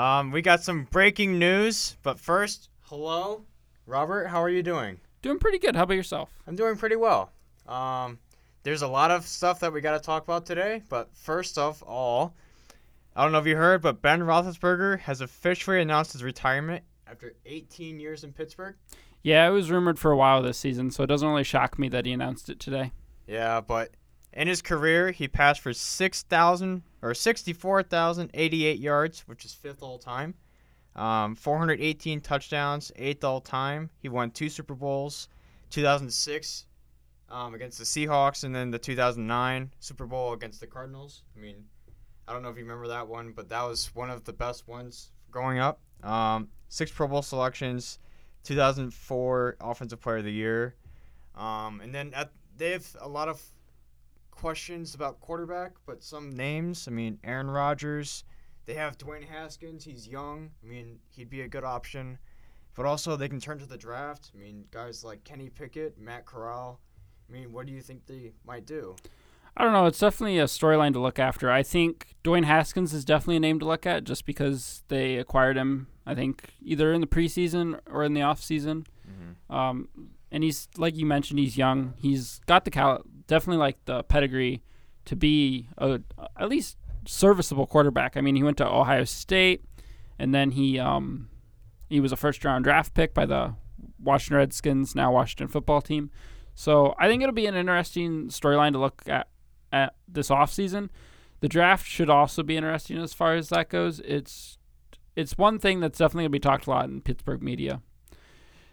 Um, we got some breaking news, but first, hello, Robert. How are you doing? Doing pretty good. How about yourself? I'm doing pretty well. Um, there's a lot of stuff that we got to talk about today, but first of all, I don't know if you heard, but Ben Roethlisberger has officially announced his retirement after 18 years in Pittsburgh. Yeah, it was rumored for a while this season, so it doesn't really shock me that he announced it today. Yeah, but in his career, he passed for 6,000 or 64,088 yards, which is fifth all time. Um, 418 touchdowns, eighth all time. He won two Super Bowls, 2006 um, against the Seahawks, and then the 2009 Super Bowl against the Cardinals. I mean, I don't know if you remember that one, but that was one of the best ones growing up. Um, six Pro Bowl selections, 2004 Offensive Player of the Year, um, and then at, they have a lot of questions about quarterback, but some names. I mean, Aaron Rodgers. They have Dwayne Haskins. He's young. I mean, he'd be a good option. But also, they can turn to the draft. I mean, guys like Kenny Pickett, Matt Corral. I mean, what do you think they might do? I don't know. It's definitely a storyline to look after. I think Dwayne Haskins is definitely a name to look at just because they acquired him, I think, either in the preseason or in the offseason. Mm-hmm. Um, and he's, like you mentioned, he's young. He's got the cal- definitely like the pedigree to be a at least serviceable quarterback. I mean, he went to Ohio State, and then he um, he was a first round draft pick by the Washington Redskins, now Washington football team. So I think it'll be an interesting storyline to look at at this offseason. The draft should also be interesting as far as that goes. It's it's one thing that's definitely going to be talked a lot in Pittsburgh media.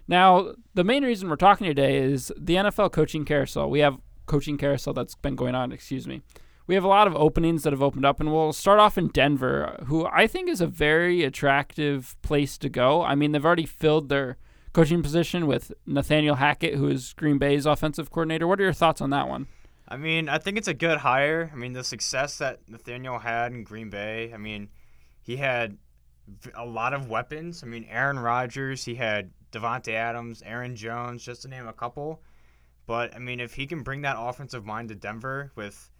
Now, the main reason we're talking today is the NFL coaching carousel. We have coaching carousel that's been going on, excuse me. We have a lot of openings that have opened up, and we'll start off in Denver, who I think is a very attractive place to go. I mean, they've already filled their coaching position with Nathaniel Hackett, who is Green Bay's offensive coordinator. What are your thoughts on that one? I mean, I think it's a good hire. I mean, the success that Nathaniel had in Green Bay, I mean, he had a lot of weapons. I mean, Aaron Rodgers, he had Davante Adams, Aaron Jones, just to name a couple. But I mean, if he can bring that offensive mind to Denver with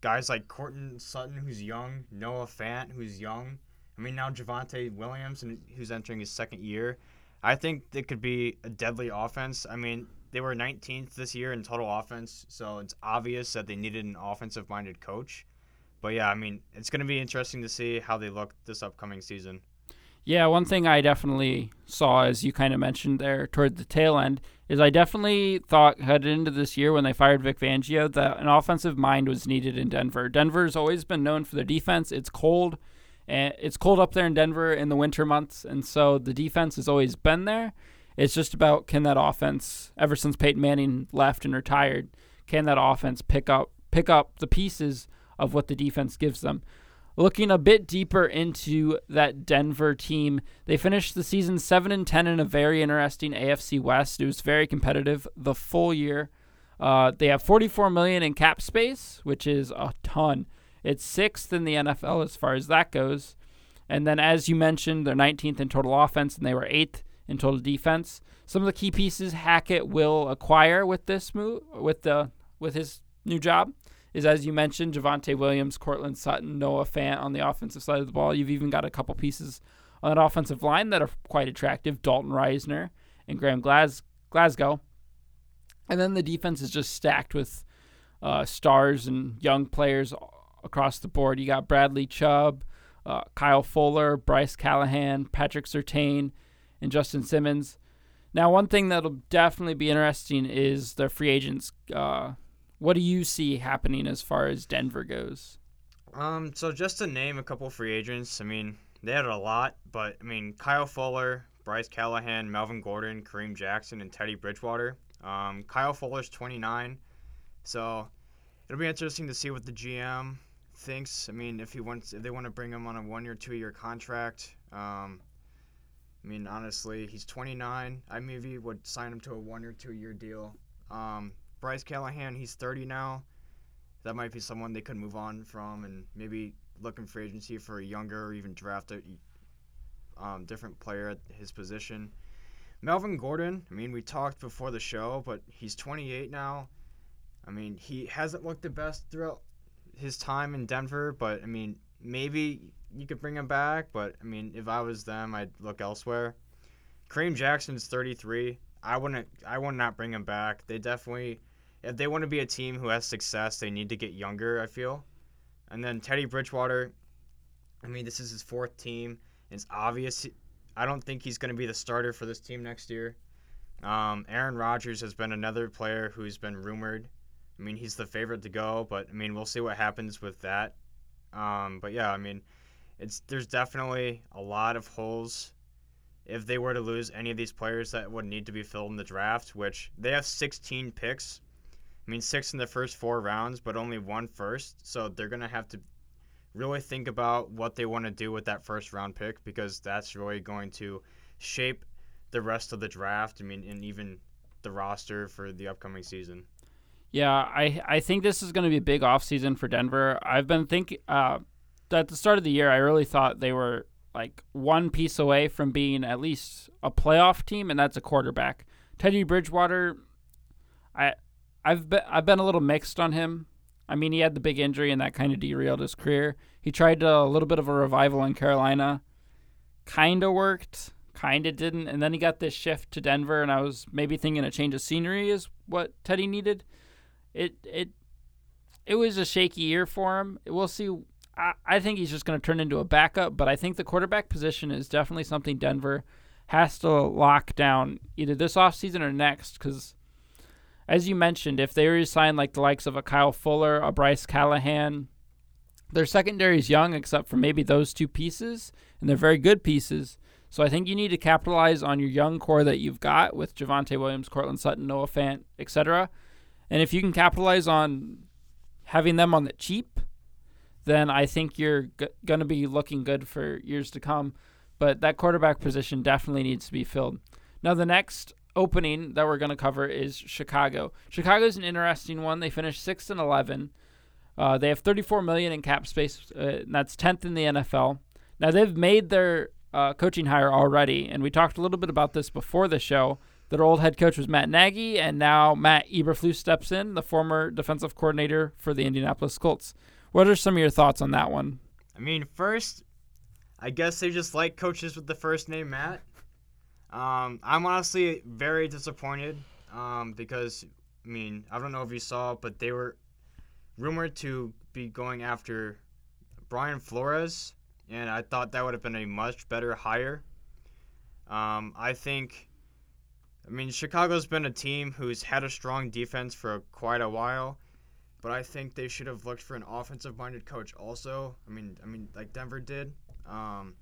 guys like Courtland Sutton, who's young, Noah Fant, who's young. I mean, now Javonte Williams, who's entering his second year. I think it could be a deadly offense. I mean, they were 19th this year in total offense, so it's obvious that they needed an offensive-minded coach. But yeah, I mean, it's going to be interesting to see how they look this upcoming season. Yeah, one thing I definitely saw, as you kind of mentioned there toward the tail end, is I definitely thought headed into this year when they fired Vic Fangio that an offensive mind was needed in Denver. Denver's always been known for their defense. It's cold, and it's cold up there in Denver in the winter months, and so the defense has always been there. It's just about can that offense, ever since Peyton Manning left and retired, can that offense pick up pick up the pieces of what the defense gives them? Looking a bit deeper into that Denver team, they finished the season 7 and 10 in a very interesting AFC West. It was very competitive the full year. Uh, they have 44 million in cap space, which is a ton. It's sixth in the NFL as far as that goes. And then, as you mentioned, they're 19th in total offense, and they were eighth in total defense. Some of the key pieces Hackett will acquire with this move, with the with his new job, is, as you mentioned, Javonte Williams, Courtland Sutton, Noah Fant on the offensive side of the ball. You've even got a couple pieces on that offensive line that are quite attractive Dalton Risner and Graham Glas- Glasgow. And then the defense is just stacked with uh, stars and young players across the board. You got Bradley Chubb, uh, Kyle Fuller, Bryce Callahan, Patrick Surtain, and Justin Simmons. Now, one thing that'll definitely be interesting is the free agents. Uh, what do you see happening as far as Denver goes? Um, so just to name a couple free agents, I mean, they had a lot, but I mean, Kyle Fuller, Bryce Callahan, Melvin Gordon, Kareem Jackson, and Teddy Bridgewater. Um, Kyle Fuller's 29, so it'll be interesting to see what the GM thinks. I mean, if he wants, if they want to bring him on a one-year, two-year contract. Um, I mean, honestly, he's 29. I maybe would sign him to a one or two-year deal. Um, Bryce Callahan, he's 30 now. That might be someone they could move on from and maybe looking for agency for a younger or even draft a um, different player at his position. Melvin Gordon, I mean, we talked before the show, but he's 28 now. I mean, he hasn't looked the best throughout his time in Denver, but I mean, maybe you could bring him back, but I mean, if I was them, I'd look elsewhere. Kareem Jackson's 33. I wouldn't. I would not bring him back. They definitely, if they want to be a team who has success, they need to get younger. I feel. And then Teddy Bridgewater. I mean, this is his fourth team. It's obvious. I don't think he's going to be the starter for this team next year. Um, Aaron Rodgers has been another player who's been rumored. I mean, he's the favorite to go, but I mean, we'll see what happens with that. Um, but yeah, I mean, it's there's definitely a lot of holes if they were to lose any of these players that would need to be filled in the draft, which they have 16 picks. I mean, six in the first four rounds, but only one first. So they're going to have to really think about what they want to do with that first round pick because that's really going to shape the rest of the draft. I mean, and even the roster for the upcoming season. Yeah, I I think this is going to be a big offseason for Denver. I've been thinking uh, at the start of the year, I really thought they were like one piece away from being at least a playoff team, and that's a quarterback. Teddy Bridgewater, I I've been I've been a little mixed on him. I mean, he had the big injury and that kind of derailed his career. He tried a little bit of a revival in Carolina, kind of worked, kind of didn't, and then he got this shift to Denver, and I was maybe thinking a change of scenery is what Teddy needed. It it it was a shaky year for him. We'll see I, I think he's just going to turn into a backup, but I think the quarterback position is definitely something Denver has to lock down either this offseason or next because as you mentioned, if they resign like the likes of a Kyle Fuller, a Bryce Callahan, their secondary is young except for maybe those two pieces, and they're very good pieces. So I think you need to capitalize on your young core that you've got with Javonte Williams, Courtland Sutton, Noah Fant, etc. And if you can capitalize on having them on the cheap, then I think you're g- going to be looking good for years to come. But that quarterback position definitely needs to be filled. Now, the next opening that we're going to cover is Chicago. Chicago's an interesting one. They finished 6th and 11. Uh, they have 34 million in cap space, uh, and that's 10th in the NFL. Now they've made their uh, coaching hire already, and we talked a little bit about this before the show. Their old head coach was Matt Nagy, and now Matt Eberflus steps in, the former defensive coordinator for the Indianapolis Colts. What are some of your thoughts on that one? I mean, first, I guess they just like coaches with the first name Matt. Um, I'm honestly very disappointed um, because, I mean, I don't know if you saw, but they were rumored to be going after Brian Flores, and I thought that would have been a much better hire. Um, I think, I mean, Chicago's been a team who's had a strong defense for quite a while, but I think they should have looked for an offensive-minded coach also. I mean, I mean, like Denver did. Um,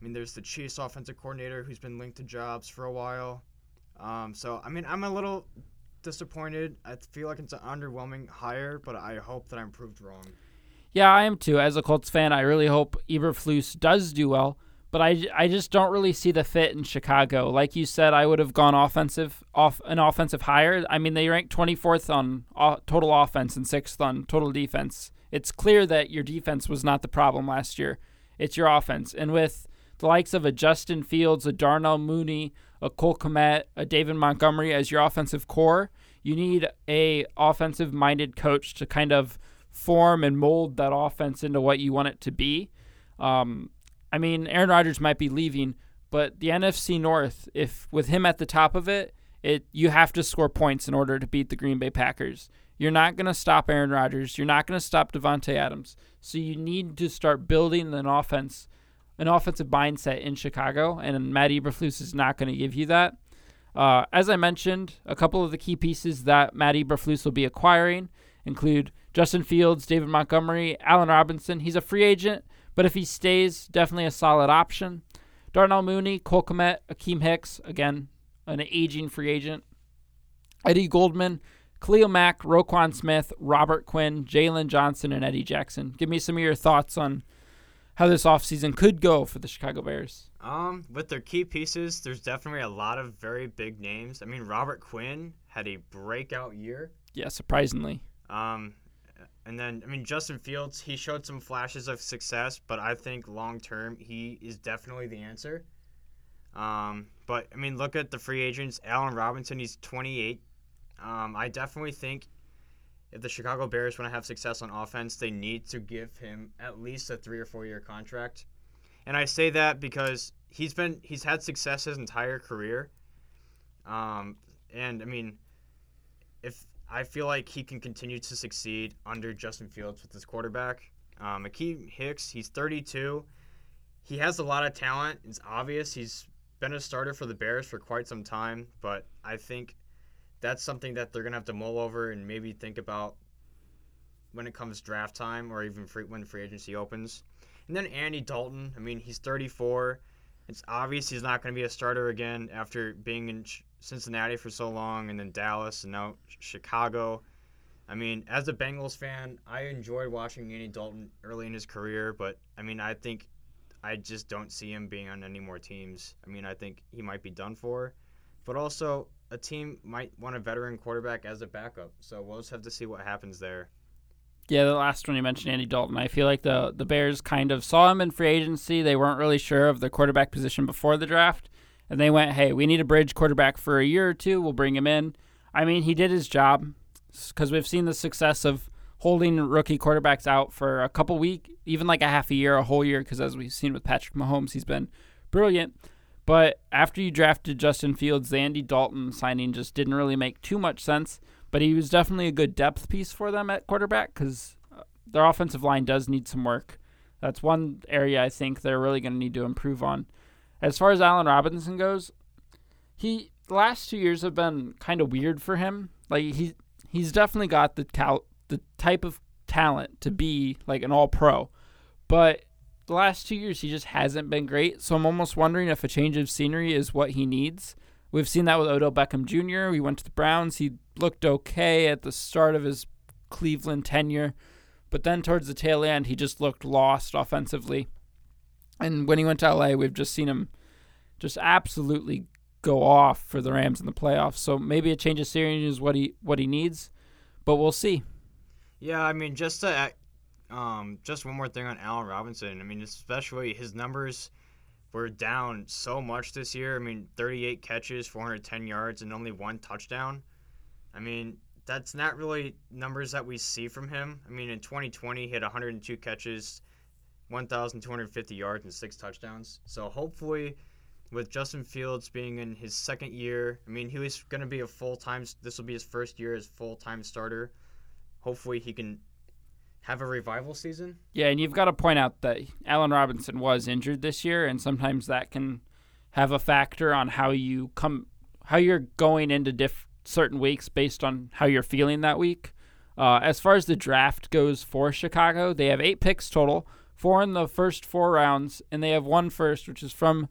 I mean, there's the Chiefs offensive coordinator who's been linked to jobs for a while. Um, so, I mean, I'm a little disappointed. I feel like it's an underwhelming hire, but I hope that I'm proved wrong. Yeah, I am too. As a Colts fan, I really hope Eberflus does do well but I, I just don't really see the fit in Chicago. Like you said, I would have gone offensive off an offensive hire. I mean, they ranked 24th on total offense and 6th on total defense. It's clear that your defense was not the problem last year. It's your offense. And with the likes of a Justin Fields, a Darnell Mooney, a Cole Kmet, a David Montgomery as your offensive core, you need a offensive minded coach to kind of form and mold that offense into what you want it to be. Um, I mean, Aaron Rodgers might be leaving, but the NFC North, if with him at the top of it, it you have to score points in order to beat the Green Bay Packers. You're not going to stop Aaron Rodgers. You're not going to stop Davante Adams. So you need to start building an offense, an offensive mindset in Chicago, and Matt Eberflus is not going to give you that. Uh, as I mentioned, a couple of the key pieces that Matt Eberflus will be acquiring include Justin Fields, David Montgomery, Allen Robinson. He's a free agent, but if he stays, definitely a solid option. Darnell Mooney, Cole Kmet, Akiem Hicks, again, an aging free agent. Eddie Goldman, Khalil Mack, Roquan Smith, Robert Quinn, Jaylon Johnson, and Eddie Jackson. Give me some of your thoughts on how this offseason could go for the Chicago Bears. Um, with their key pieces, there's definitely a lot of very big names. I mean, Robert Quinn had a breakout year. Yeah, surprisingly. Um, and then, I mean, Justin Fields, he showed some flashes of success, but I think long term, he is definitely the answer. Um, but, I mean, look at the free agents. Allen Robinson, he's 28. Um, I definitely think if the Chicago Bears want to have success on offense, they need to give him at least a three or four year contract. And I say that because he's been he's had success his entire career. Um, and I mean, if I feel like he can continue to succeed under Justin Fields with his quarterback. Um, Akiem Hicks, he's 32. He has a lot of talent. It's obvious. He's been a starter for the Bears for quite some time, but I think that's something that they're gonna have to mull over and maybe think about when it comes draft time or even free, when free agency opens. And then Andy Dalton. I mean, he's 34. It's obvious he's not going to be a starter again after being in Cincinnati for so long and then Dallas and now Chicago. I mean, as a Bengals fan, I enjoyed watching Andy Dalton early in his career, but I mean, I think I just don't see him being on any more teams. I mean, I think he might be done for, but also a team might want a veteran quarterback as a backup. So we'll just have to see what happens there. Yeah, the last one you mentioned, Andy Dalton. I feel like the the Bears kind of saw him in free agency. They weren't really sure of the quarterback position before the draft, and they went, "Hey, we need a bridge quarterback for a year or two. We'll bring him in." I mean, he did his job because we've seen the success of holding rookie quarterbacks out for a couple weeks, even like a half a year, a whole year. Because as we've seen with Patrick Mahomes, he's been brilliant. But after you drafted Justin Fields, the Andy Dalton signing just didn't really make too much sense. But he was definitely a good depth piece for them at quarterback because uh, their offensive line does need some work. That's one area I think they're really going to need to improve on. As far as Allen Robinson goes, he last two years have been kind of weird for him. Like he he's definitely got the cal- the type of talent to be like an all pro, but the last two years he just hasn't been great. So I'm almost wondering if a change of scenery is what he needs. We've seen that with Odell Beckham Jr. We went to the Browns. He looked okay at the start of his Cleveland tenure, but then towards the tail end, he just looked lost offensively. And when he went to LA, we've just seen him just absolutely go off for the Rams in the playoffs. So maybe a change of scenery is what he what he needs, but we'll see. Yeah, I mean, just to um, just one more thing on Allen Robinson. I mean, especially his numbers were down so much this year. I mean, 38 catches, 410 yards, and only one touchdown. I mean, that's not really numbers that we see from him. I mean, in 2020, he had 102 catches, 1,250 yards, and six touchdowns. So hopefully, with Justin Fields being in his second year, I mean, he was going to be a full time. This will be his first year as full time starter. Hopefully, he can have a revival season. Yeah, and you've got to point out that Allen Robinson was injured this year, and sometimes that can have a factor on how you come, how you're going into diff- certain weeks based on how you're feeling that week. Uh, as far as the draft goes for Chicago, they have eight picks total, four in the first four rounds, and they have one first, which is from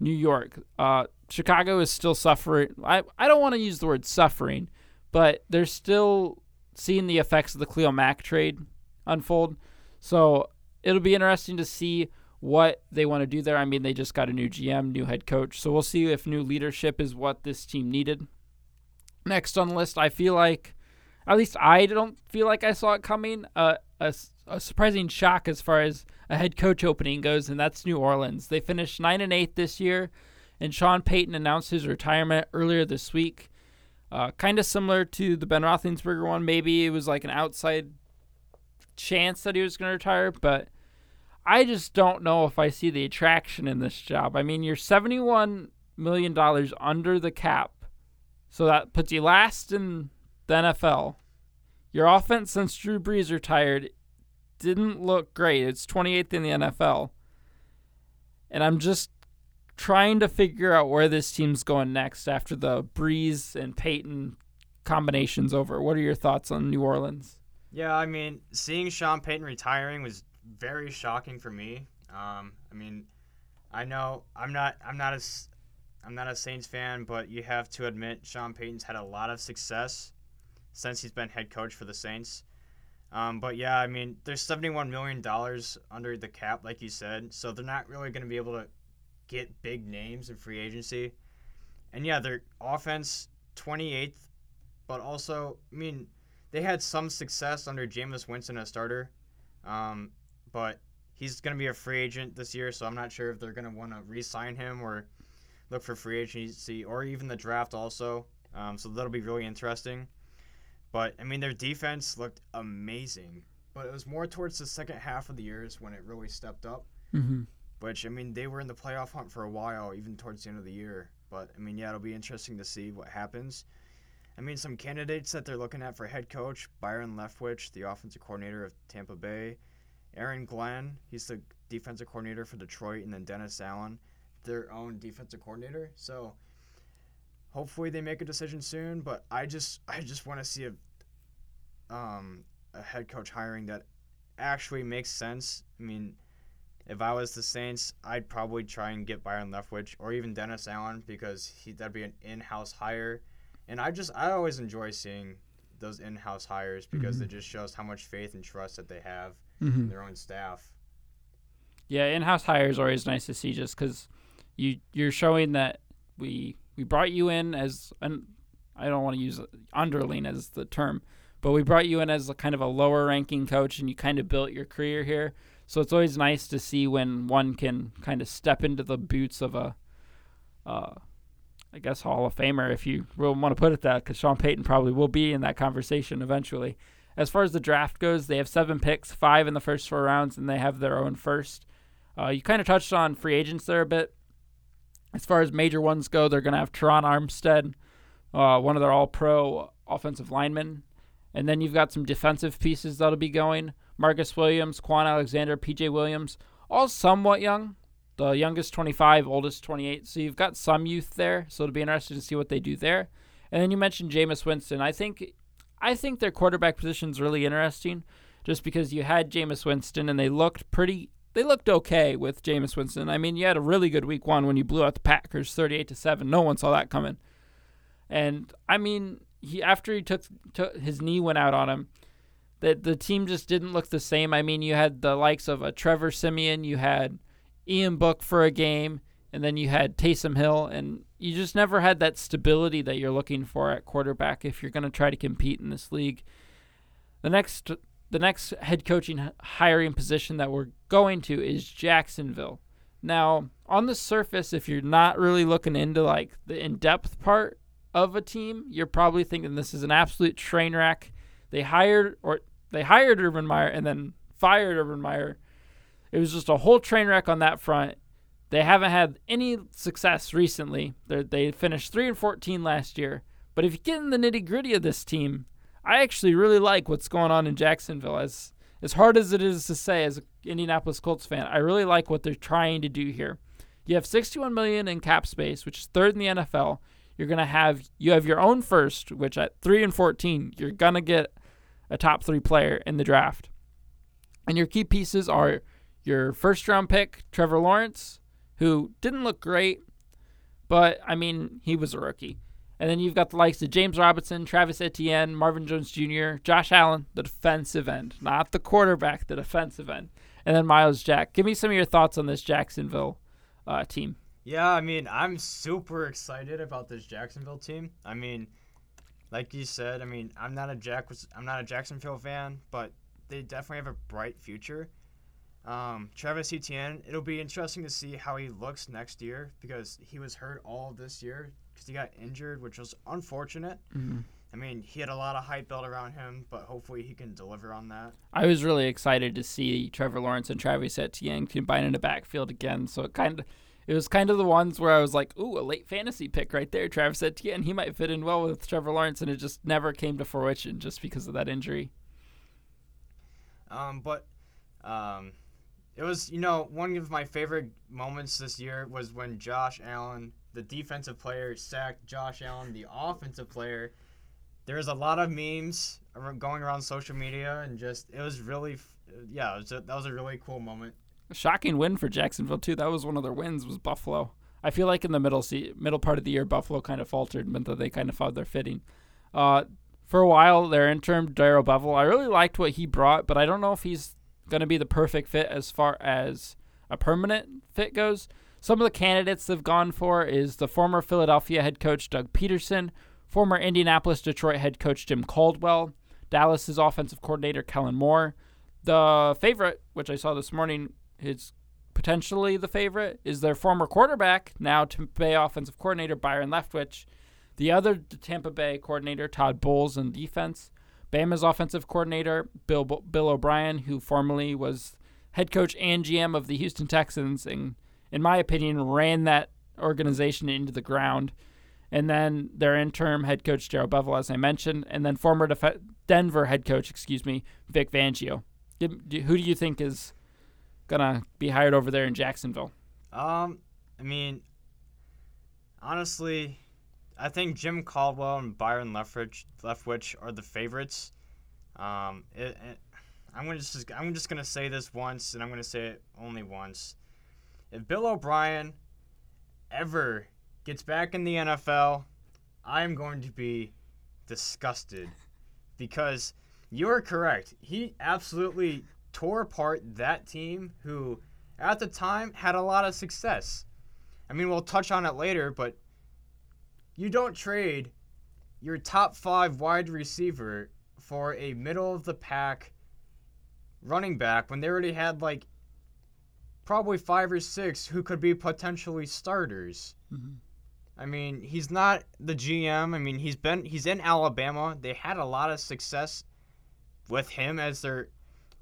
New York. Uh, Chicago is still suffering. I, I don't want to use the word suffering, but they're still seeing the effects of the Khalil Mack trade unfold. So it'll be interesting to see what they want to do there. I mean, they just got a new GM, new head coach. So we'll see if new leadership is what this team needed. Next on the list, I feel like, at least I don't feel like I saw it coming. Uh, a, a surprising shock as far as a head coach opening goes, and that's New Orleans. They finished nine and eight this year, and Sean Payton announced his retirement earlier this week. Uh, kind of similar to the Ben Roethlisberger one. Maybe it was like an outside chance that he was going to retire, but I just don't know if I see the attraction in this job. I mean, you're $71 million under the cap, so that puts you last in the NFL. Your offense since Drew Brees retired didn't look great. It's 28th in the NFL. And I'm just trying to figure out where this team's going next after the Brees and Peyton combinations over. What are your thoughts on New Orleans? Yeah, I mean, seeing Sean Payton retiring was very shocking for me. Um, I mean, I know I'm not I'm not a I'm not a Saints fan, but you have to admit Sean Payton's had a lot of success since he's been head coach for the Saints. Um, but yeah, I mean, there's 71 million dollars under the cap, like you said, so they're not really going to be able to get big names in free agency. And yeah, their offense 28th, but also, I mean, they had some success under Jameis Winston as starter, um, but he's going to be a free agent this year, so I'm not sure if they're going to want to re-sign him or look for free agency or even the draft also. Um, so that'll be really interesting. But I mean, their defense looked amazing. But it was more towards the second half of the years when it really stepped up. Mm-hmm. Which I mean, they were in the playoff hunt for a while, even towards the end of the year. But I mean, yeah, it'll be interesting to see what happens. I mean, some candidates that they're looking at for head coach: Byron Leftwich, the offensive coordinator of Tampa Bay; Aaron Glenn, he's the defensive coordinator for Detroit, and then Dennis Allen, their own defensive coordinator. So hopefully they make a decision soon. But I just, I just want to see a, um, a head coach hiring that actually makes sense. I mean if I was the Saints, I'd probably try and get Byron Leftwich or even Dennis Allen because he that'd be an in-house hire. And I just I always enjoy seeing those in-house hires because Mhm. it just shows how much faith and trust that they have Mm-hmm. in their own staff. Yeah, in-house hires is always nice to see, just because you you're showing that we we brought you in as an I don't want to use underling as the term, but we brought you in as a kind of a lower ranking coach, and you kind of built your career here. So it's always nice to see when one can kind of step into the boots of a, uh, I guess Hall of Famer, if you really want to put it that, because Sean Payton probably will be in that conversation eventually. As far as the draft goes, they have seven picks, five in the first four rounds, and they have their own first. Uh, you kind of touched on free agents there a bit. As far as major ones go, they're going to have Terron Armstead, uh, one of their all pro offensive linemen. And then you've got some defensive pieces that'll be going. Marcus Williams, Kwon Alexander, PJ Williams, all somewhat young. The youngest 25, oldest 28. So you've got some youth there. So it'll be interesting to see what they do there. And then you mentioned Jameis Winston. I think I think their quarterback position is really interesting just because you had Jameis Winston and they looked pretty they looked okay with Jameis Winston. I mean, you had a really good week 1 when you blew out the Packers 38 to 7. No one saw that coming. And I mean, he after he took, took his knee went out on him, that the team just didn't look the same. I mean, you had the likes of a Trevor Siemian, you had Ian Book for a game, and then you had Taysom Hill, and you just never had that stability that you're looking for at quarterback if you're going to try to compete in this league. The next the next head coaching hiring position that we're going to is Jacksonville. Now, on the surface, if you're not really looking into like the in-depth part of a team, you're probably thinking this is an absolute train wreck. They hired or they hired Urban Meyer and then fired Urban Meyer. It was just a whole train wreck on that front. They haven't had any success recently. They're, they finished three and fourteen last year. But if you get in the nitty gritty of this team, I actually really like what's going on in Jacksonville. As as hard as it is to say, as an Indianapolis Colts fan, I really like what they're trying to do here. You have 61 million in cap space, which is third in the NFL. You're gonna have you have your own first, which at three and 14, you're gonna get a top three player in the draft. And your key pieces are your first round pick, Trevor Lawrence, who didn't look great, but I mean, he was a rookie. And then you've got the likes of James Robinson, Travis Etienne, Marvin Jones Jr., Josh Allen, the defensive end, not the quarterback, the defensive end. And then Myles Jack. Give me some of your thoughts on this Jacksonville uh, team. Yeah, I mean, I'm super excited about this Jacksonville team. I mean, like you said, I mean, I'm not a Jack I'm not a Jacksonville fan, but they definitely have a bright future. Um, Travis Etienne, it'll be interesting to see how he looks next year because he was hurt all this year because he got injured, which was unfortunate. Mm-hmm. I mean, he had a lot of hype built around him, but hopefully he can deliver on that. I was really excited to see Trevor Lawrence and Travis Etienne combine in the backfield again. So it kind of, it was kind of the ones where I was like, "Ooh, a late fantasy pick right there, Travis Etienne. He might fit in well with Trevor Lawrence," and it just never came to fruition just because of that injury. Um, but um, it was, you know, one of my favorite moments this year was when Josh Allen, the defensive player, sacked Josh Allen, the offensive player. There was a lot of memes going around social media, and just it was really, yeah, was a, that was a really cool moment. A shocking win for Jacksonville too. That was one of their wins. Was Buffalo. I feel like in the middle se- middle part of the year, Buffalo kind of faltered, that they kind of found their fitting. Uh, for a while, their interim Darrell Bevell, I really liked what he brought, but I don't know if he's going to be the perfect fit as far as a permanent fit goes. Some of the candidates they've gone for is the former Philadelphia head coach Doug Pederson, former Indianapolis Detroit head coach Jim Caldwell, Dallas's offensive coordinator Kellen Moore. The favorite, which I saw this morning, is potentially the favorite, is their former quarterback, now Tampa Bay offensive coordinator Byron Leftwich. The other Tampa Bay coordinator, Todd Bowles, in defense. Bama's offensive coordinator, Bill Bill O'Brien, who formerly was head coach and GM of the Houston Texans, and in my opinion, ran that organization into the ground. And then their interim head coach, Darrell Bevell, as I mentioned, and then former def- Denver head coach, excuse me, Vic Fangio. Who do you think is gonna be hired over there in Jacksonville? Um, I mean, honestly, I think Jim Caldwell and Byron Leftwich, Leftwich are the favorites. Um, it, it, I'm gonna just I'm just gonna say this once, and I'm gonna say it only once. If Bill O'Brien ever gets back in the NFL, I'm going to be disgusted because you're correct. He absolutely tore apart that team who at the time had a lot of success. I mean, we'll touch on it later, but you don't trade your top five wide receiver for a middle of the pack running back when they already had like probably five or six who could be potentially starters. Mm-hmm. I mean, he's not the GM. I mean, he's been he's in Alabama. They had a lot of success with him as their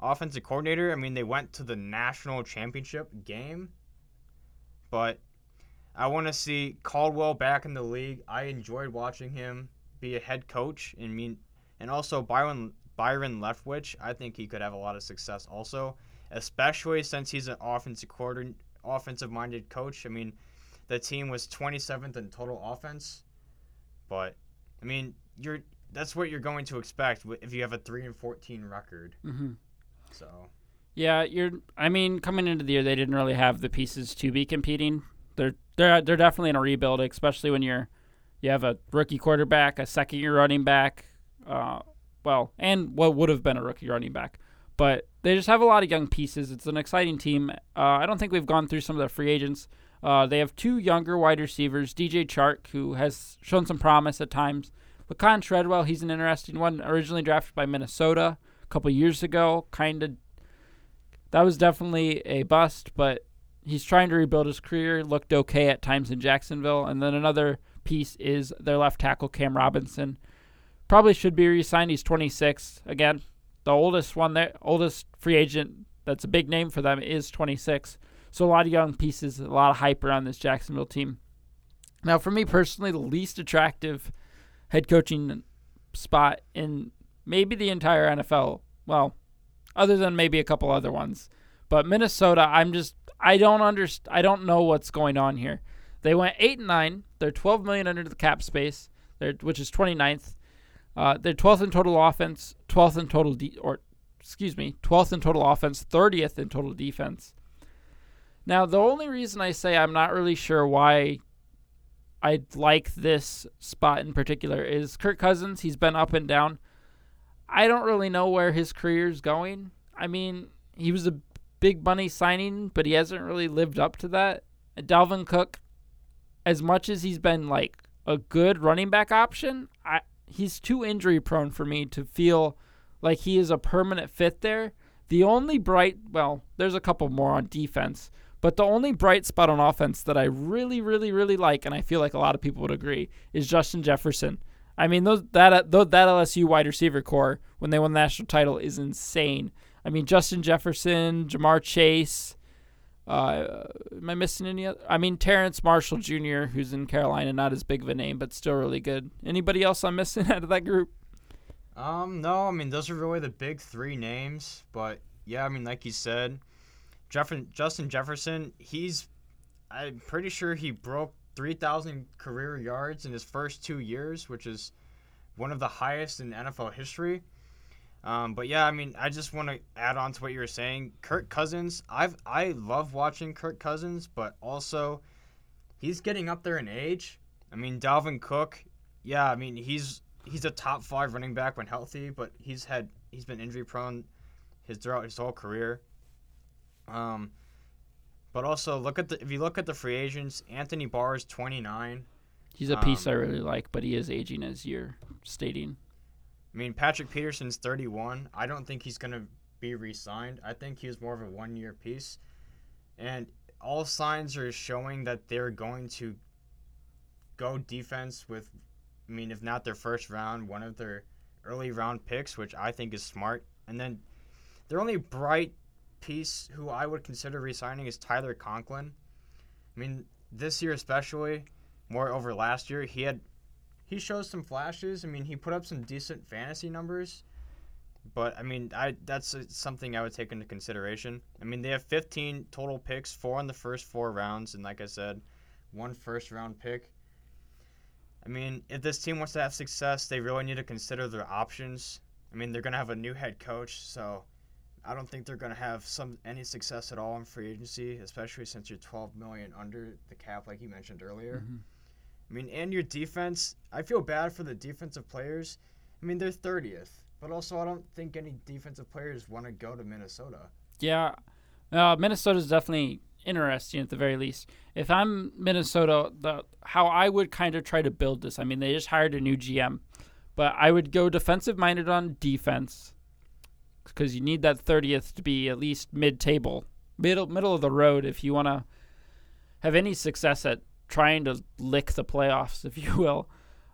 offensive coordinator. I mean, they went to the national championship game. But I want to see Caldwell back in the league. I enjoyed watching him be a head coach and mean and also Byron Byron Leftwich. I think he could have a lot of success also, especially since he's an offensive coordinator, offensive minded coach. I mean, the team was 27th in total offense, but I mean, you're that's what you're going to expect if you have a 3 and 14 record. Mm-hmm. So, yeah, you're I mean, coming into the year they didn't really have the pieces to be competing they're they're they're definitely in a rebuild, especially when you're you have a rookie quarterback, a second year running back, uh, well, and what would have been a rookie running back. But they just have a lot of young pieces. It's an exciting team. Uh, I don't think we've gone through some of the free agents. Uh, they have two younger wide receivers, DJ Chark, who has shown some promise at times. Con Treadwell, he's an interesting one. Originally drafted by Minnesota a couple years ago, kind of. That was definitely a bust, but he's trying to rebuild his career. Looked okay at times in Jacksonville, and then another piece is their left tackle Cam Robinson. Probably should be re-signed. He's 26 again. The oldest one there, oldest free agent that's a big name for them is 26. So a lot of young pieces, a lot of hype around this Jacksonville team. Now, for me personally, the least attractive head coaching spot in maybe the entire NFL. Well, other than maybe a couple other ones. But Minnesota, I'm just I don't underst- I don't know what's going on here. They went eight and nine. They're 12 million under the cap space, which is 29th. Uh, they're 12th in total offense, 12th in total de- or excuse me, 12th in total offense, 30th in total defense. Now, the only reason I say I'm not really sure why I like this spot in particular is Kirk Cousins. He's been up and down. I don't really know where his career is going. I mean, he was a big money signing, but he hasn't really lived up to that. Dalvin Cook, as much as he's been like a good running back option, I he's too injury prone for me to feel like he is a permanent fit there. The only bright, well, there's a couple more on defense, but the only bright spot on offense that I really, really, really like, and I feel like a lot of people would agree, is Justin Jefferson. I mean, those that that LSU wide receiver core when they won the national title is insane. I mean, Justin Jefferson, Ja'Marr Chase. Uh, am I missing any other? I mean, Terrace Marshall Jr., who's in Carolina, not as big of a name, but still really good. Anybody else I'm missing out of that group? Um, no. I mean, those are really the big three names. But yeah, I mean, like you said, Jeff- Justin Jefferson, he's, I'm pretty sure he broke 3,000 career yards in his first two years, which is one of the highest in NFL history. Um, but yeah, I mean, I just want to add on to what you were saying. Kirk Cousins, I've I love watching Kirk Cousins, but also he's getting up there in age. I mean, Dalvin Cook, yeah, I mean he's he's a top five running back when healthy, but he's had he's been injury prone his throughout his whole career. Um, but also look at the if you look at the free agents, Anthony Barr is 29. He's a piece um, I really like, but he is aging as you're stating. I mean, Patrick Peterson's 31. I don't think he's going to be re signed. I think he was more of a one year piece. And all signs are showing that they're going to go defense with, I mean, if not their first round, one of their early round picks, which I think is smart. And then their only bright piece who I would consider re signing is Tyler Conklin. I mean, this year especially, more over last year, he had he shows some flashes. I mean, he put up some decent fantasy numbers, but I mean, I that's something I would take into consideration. I mean, they have 15 total picks, four in the first four rounds, and like I said, one first round pick. I mean, if this team wants to have success, they really need to consider their options. I mean, they're going to have a new head coach, so I don't think they're going to have some any success at all in free agency, especially since you're 12 million under the cap, like you mentioned earlier. Mm-hmm. I mean, and your defense, I feel bad for the defensive players. I mean, they're 30th, but also I don't think any defensive players want to go to Minnesota. Yeah, uh, is definitely interesting at the very least. If I'm Minnesota, the how I would kind of try to build this. I mean, they just hired a new GM, but I would go defensive minded on defense because you need that 30th to be at least mid-table, middle middle of the road if you want to have any success at trying to lick the playoffs, if you will.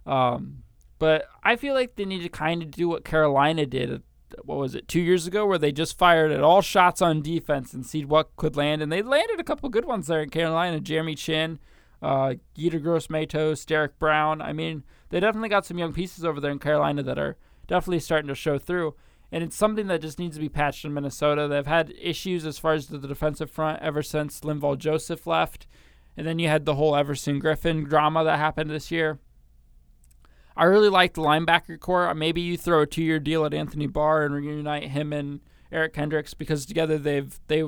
Um, but I feel like they need to kind of do what Carolina did what was it two years ago where they just fired at all shots on defense and see what could land. And they landed a couple good ones there in Carolina. Jeremy Chinn, uh, Yetur Gross-Matos Derrick Brown. I mean they definitely got some young pieces over there in Carolina that are definitely starting to show through. And it's something that just needs to be patched in Minnesota. They've had issues as far as the defensive front ever since Linval Joseph left and then you had the whole Everson Griffen drama that happened this year I really like the linebacker core. Uh, maybe you throw a two-year deal at Anthony Barr and reunite him and Eric Kendricks because together they've they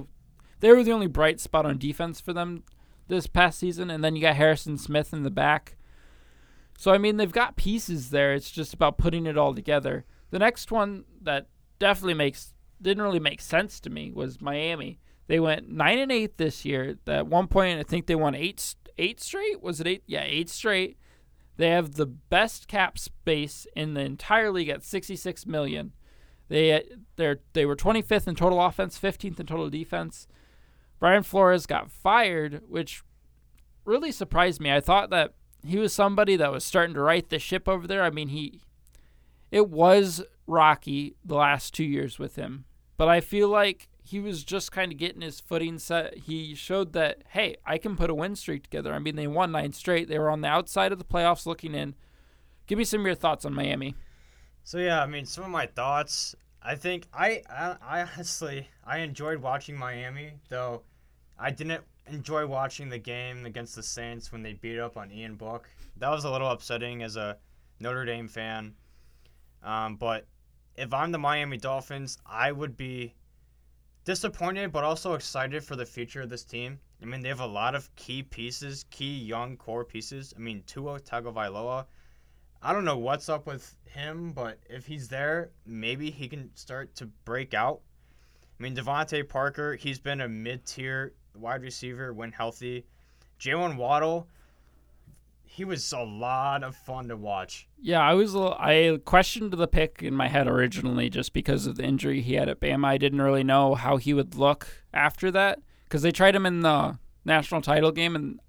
they were the only bright spot on defense for them this past season. And then you got Harrison Smith in the back. So I mean they've got pieces there. It's just about putting it all together. The next one that definitely makes didn't really make sense to me was Miami. They went nine and eight this year. At one point, I think they won eight eight straight. Was it eight? Yeah, eight straight. They have the best cap space in the entire league at 66 million. They uh, they they were 25th in total offense, 15th in total defense. Brian Flores got fired, which really surprised me. I thought that he was somebody that was starting to right the ship over there. I mean, he it was rocky the last 2 years with him, but I feel like he was just kind of getting his footing set. He showed that, hey, I can put a win streak together. I mean, they won nine straight. They were on the outside of the playoffs looking in. Give me some of your thoughts on Miami. So yeah, I mean, some of my thoughts. I think I, I, I honestly I enjoyed watching Miami, though I didn't enjoy watching the game against the Saints when they beat up on Ian Book. That was a little upsetting as a Notre Dame fan. Um, but if I'm the Miami Dolphins, I would be disappointed, but also excited for the future of this team. I mean, they have a lot of key pieces, key young core pieces. I mean, Tua Tagovailoa. I don't know what's up with him, but if he's there, maybe he can start to break out. I mean, DeVante Parker, he's been a mid-tier wide receiver when healthy. Jaylen Waddle, he was a lot of fun to watch. Yeah, I was. Little, I questioned the pick in my head originally just because of the injury he had at Bama. I didn't really know how he would look after that because they tried him in the national title game, and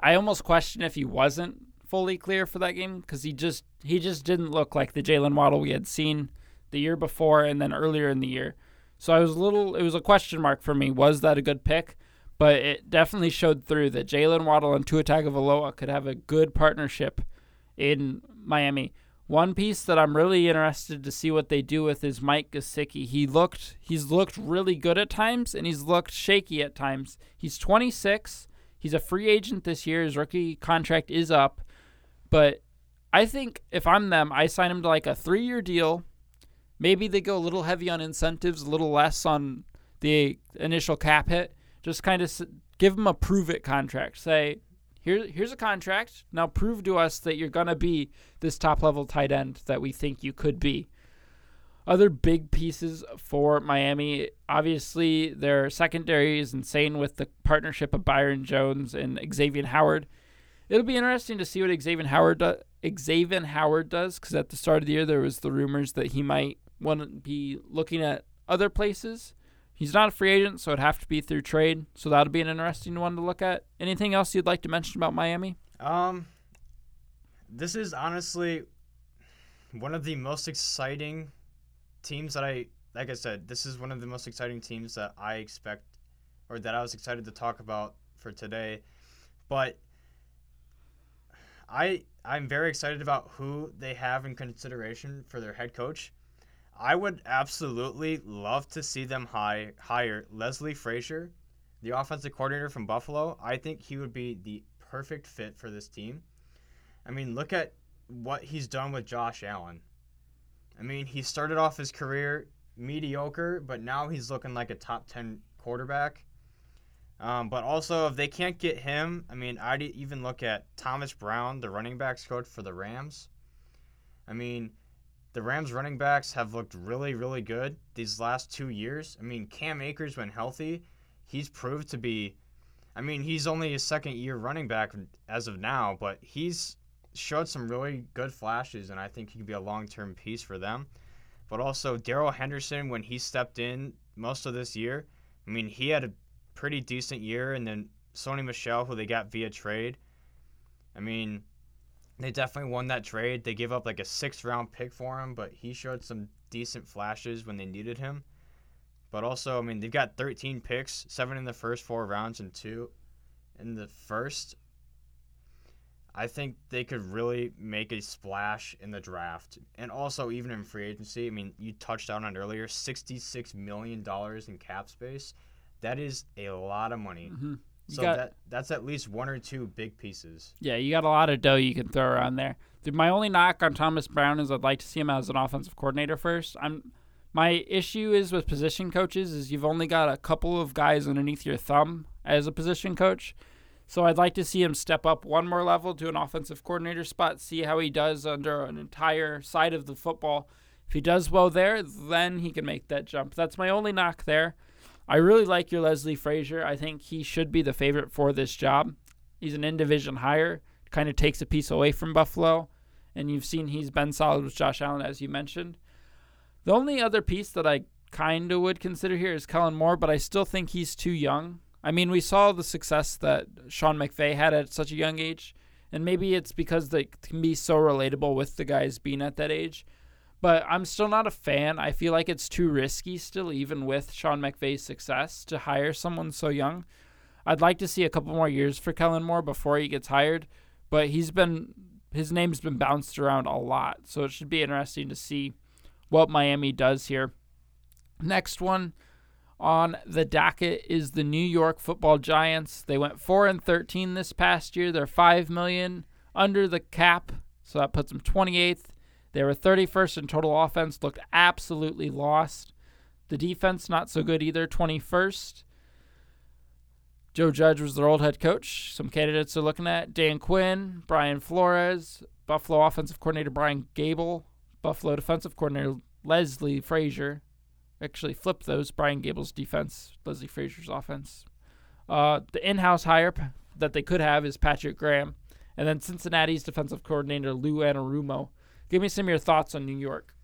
I almost questioned if he wasn't fully clear for that game because he just he just didn't look like the Jaylen Waddle we had seen the year before and then earlier in the year. So I was a little. It was a question mark for me. Was that a good pick? But it definitely showed through that Jaylen Waddle and Tua Tagovailoa could have a good partnership in Miami. One piece that I'm really interested to see what they do with is Mike Gesicki. He looked he's looked really good at times and he's looked shaky at times. He's 26. He's a free agent this year. His rookie contract is up. But I think if I'm them, I sign him to like a 3-year deal. Maybe they go a little heavy on incentives, a little less on the initial cap hit just kind of give them a prove it contract. Say, here, here's a contract. Now prove to us that you're going to be this top level tight end that we think you could be. Other big pieces for Miami, obviously, their secondary is insane with the partnership of Byron Jones and Xavier Howard. It'll be interesting to see what Xavier Howard do- Xavier Howard does because at the start of the year there was the rumors that he might want to be looking at other places. He's not a free agent, so it'd have to be through trade. So that'll be an interesting one to look at. Anything else you'd like to mention about Miami? Um, this is honestly, one of the most exciting teams that I like I said, this is one of the most exciting teams that I expect or that I was excited to talk about for today. But I I'm very excited about who they have in consideration for their head coach. I would absolutely love to see them hire hire Leslie Frazier, the offensive coordinator from Buffalo. I think he would be the perfect fit for this team. I mean, look at what he's done with Josh Allen. I mean, he started off his career mediocre, but now he's looking like a top 10 quarterback. Um, but also, if they can't get him, I mean, I'd even look at Thomas Brown, the running backs coach for the Rams. I mean, the Rams running backs have looked really, really good these last two years. I mean, Cam Akers, when healthy, he's proved to be. I mean, he's only a second year running back as of now, but he's showed some really good flashes, and I think he could be a long term piece for them. But also, Darrell Henderson, when he stepped in most of this year, I mean, he had a pretty decent year, and then Sony Michel, who they got via trade. I mean, they definitely won that trade. They gave up like a sixth round pick for him, but he showed some decent flashes when they needed him. But also, I mean, they've got 13 picks, seven in the first four rounds and two in the first. I think they could really make a splash in the draft and also even in free agency. I mean, you touched on it earlier $66 million in cap space. That is a lot of money. Mm-hmm. So got, that that's at least one or two big pieces. Yeah, you got a lot of dough you can throw around there. My only knock on Thomas Brown is I'd like to see him as an offensive coordinator first. I'm my issue is with position coaches is you've only got a couple of guys underneath your thumb as a position coach. So I'd like to see him step up one more level to an offensive coordinator spot, see how he does under an entire side of the football. If he does well there, then he can make that jump. That's my only knock there. I really like your Leslie Frazier. I think he should be the favorite for this job. He's an in division hire, kind of takes a piece away from Buffalo. And you've seen he's been solid with Josh Allen, as you mentioned. The only other piece that I kind of would consider here is Kellen Moore, but I still think he's too young. I mean, we saw the success that Sean McVay had at such a young age, and maybe it's because they can be so relatable with the guys being at that age. But I'm still not a fan. I feel like it's too risky still, even with Sean McVay's success, to hire someone so young. I'd like to see a couple more years for Kellen Moore before he gets hired, but he's been his name's been bounced around a lot, so it should be interesting to see what Miami does here. Next one on the docket is the New York Football Giants. They went 4 and 13 this past year. They're 5 million under the cap, so that puts them 28th. They were 31st in total offense, looked absolutely lost. The defense not so good either, 21st. Joe Judge was their old head coach. Some candidates are looking at Dan Quinn, Brian Flores, Buffalo offensive coordinator Brian Daboll, Buffalo defensive coordinator Leslie Frazier, actually flipped those. Brian Daboll's defense, Leslie Frazier's offense. Uh, the in-house hire p- that they could have is Patrick Graham, and then Cincinnati's defensive coordinator Lou Anarumo. Give me some of your thoughts on New York.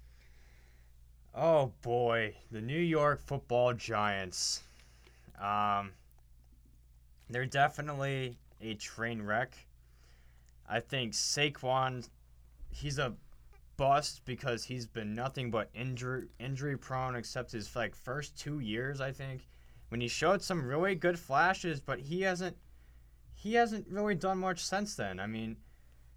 Oh boy, the New York Football Giants. Um, they're definitely a train wreck. I think Saquon, he's a bust because he's been nothing but injury injury prone except his like first two years I think when he showed some really good flashes but he hasn't he hasn't really done much since then I mean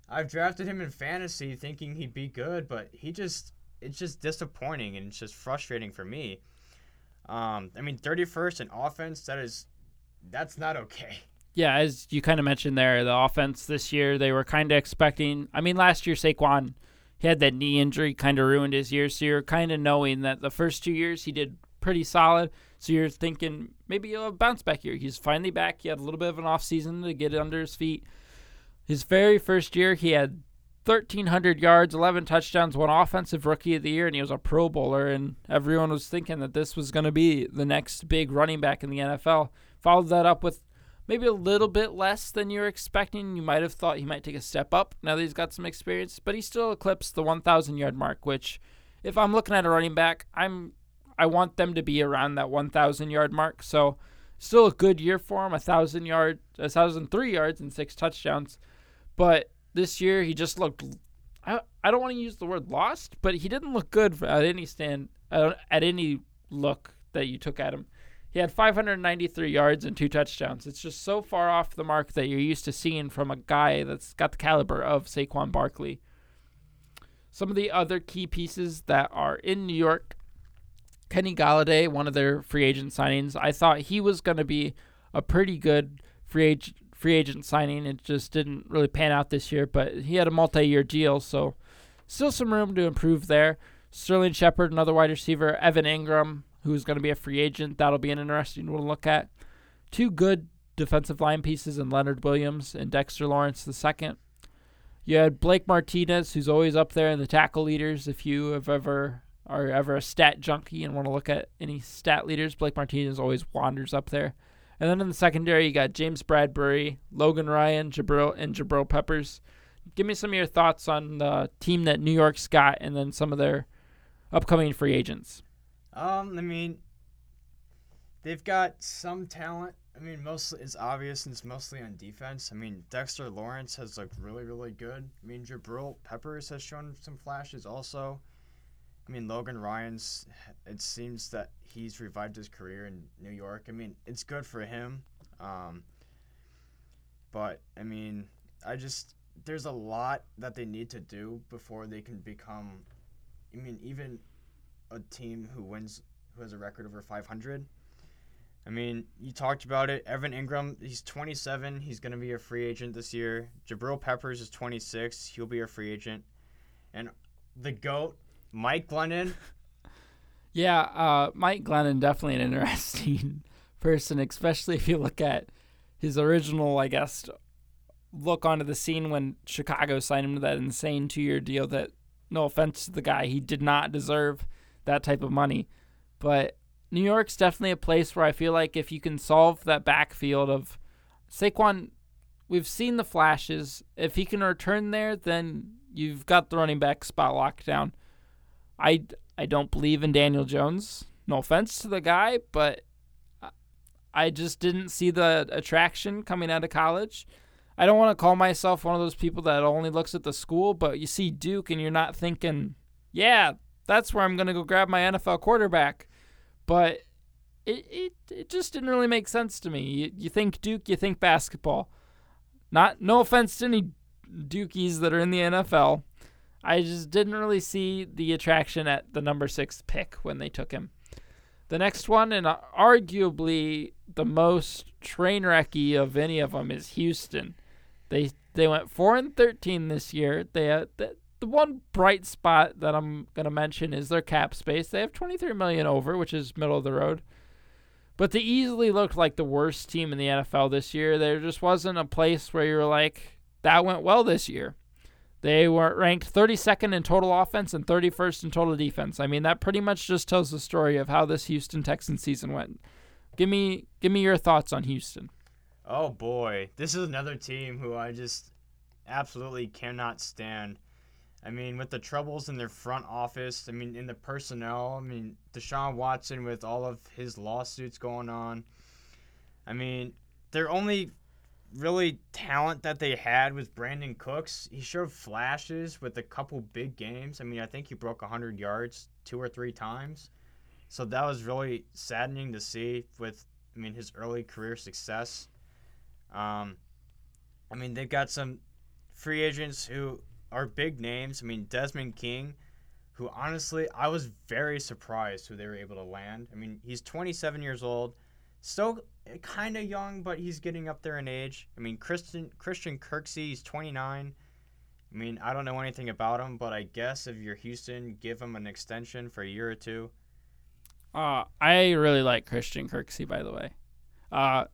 I've drafted him in fantasy thinking he'd be good but he just it's just disappointing and it's just frustrating for me um I mean 31st in offense that is that's not okay yeah, as you kind of mentioned there, the offense this year, they were kind of expecting. I mean, last year, Saquon he had that knee injury, kind of ruined his year. So you're kind of knowing that the first two years he did pretty solid. So you're thinking maybe he'll bounce back here. He's finally back. He had a little bit of an off season to get under his feet. His very first year, he had 1,300 yards, 11 touchdowns, one offensive rookie of the year, and he was a Pro Bowler. And everyone was thinking that this was going to be the next big running back in the NFL. Followed that up with maybe a little bit less than you're expecting. You might have thought he might take a step up now that he's got some experience, but he still eclipsed the 1,000 yard mark. Which, if I'm looking at a running back, I'm I want them to be around that 1,000 yard mark. So, still a good year for him, a thousand yard, a thousand three yards and six touchdowns. But this year he just looked. I, I don't want to use the word lost, but he didn't look good at any stand uh, at any look that you took at him. He had 593 yards and two touchdowns. It's just so far off the mark that you're used to seeing from a guy that's got the caliber of Saquon Barkley. Some of the other key pieces that are in New York Kenny Golladay, one of their free agent signings, I thought he was going to be a pretty good free agent free agent signing. It just didn't really pan out this year, but he had a multi-year deal, so still some room to improve there. Sterling Shepard, another wide receiver, Evan Engram, who's going to be a free agent. That'll be an interesting one to look at. Two good defensive line pieces in Leonard Williams and Dexter Lawrence second. You had Blake Martinez, who's always up there in the tackle leaders. If you have ever are ever a stat junkie and want to look at any stat leaders, Blake Martinez always wanders up there. And then in the secondary, you got James Bradberry, Logan Ryan, Jabril, and Jabril Peppers. Give me some of your thoughts on the team that New York's got, and then some of their upcoming free agents. Um, I mean, they've got some talent. I mean, mostly it's obvious and it's mostly on defense. I mean, Dexter Lawrence has looked really, really good. I mean, Jabril Peppers has shown some flashes also. I mean, Logan Ryan's, it seems that he's revived his career in New York. I mean, it's good for him. Um, but, I mean, I just, there's a lot that they need to do before they can become, I mean, even a team who wins, who has a record over 500. I mean, you talked about it. Evan Engram, he's 27. He's going to be a free agent this year. Jabril Peppers is 26. He'll be a free agent. And the GOAT, Mike Glennon. Yeah, uh, Mike Glennon definitely an interesting person, especially if you look at his original, I guess, look onto the scene when Chicago signed him to that insane two-year deal. That, no offense to the guy, he did not deserve that type of money, but New York's definitely a place where I feel like if you can solve that backfield of Saquon, we've seen the flashes. If he can return there, then you've got the running back spot locked down. I, I don't believe in Daniel Jones. No offense to the guy, but I just didn't see the attraction coming out of college. I don't want to call myself one of those people that only looks at the school, but you see Duke and you're not thinking, yeah, that's where I'm going to go grab my NFL quarterback. But it, it, it just didn't really make sense to me. You, you think Duke, you think basketball. Not no offense to any Dukies that are in the NFL. I just didn't really see the attraction at the number six pick when they took him. The next one, and arguably the most train wrecky of any of them, is Houston. They they went four and thirteen this year. They uh, the, the one bright spot that I'm gonna mention is their cap space. They have 23 million over, which is middle of the road. But they easily looked like the worst team in the NFL this year. There just wasn't a place where you're like, that went well this year. They were ranked 32nd in total offense and 31st in total defense. I mean, that pretty much just tells the story of how this Houston Texans season went. Give me give me your thoughts on Houston. Oh boy, this is another team who I just absolutely cannot stand. I mean, with the troubles in their front office, I mean, in the personnel, I mean, Deshaun Watson with all of his lawsuits going on. I mean, their only really talent that they had was Brandin Cooks. He showed flashes with a couple big games. I mean, I think he broke 100 yards two or three times. So that was really saddening to see with, I mean, his early career success. Um, I mean, they've got some free agents who are big names. I mean, Desmond King, who honestly, I was very surprised who they were able to land. I mean, he's 27 years old, still kind of young, but he's getting up there in age. I mean, Christian Christian Kirksey, he's 29. I mean, I don't know anything about him, but I guess if you're Houston, give him an extension for a year or two. Uh, I really like Christian Kirksey, by the way. Uh,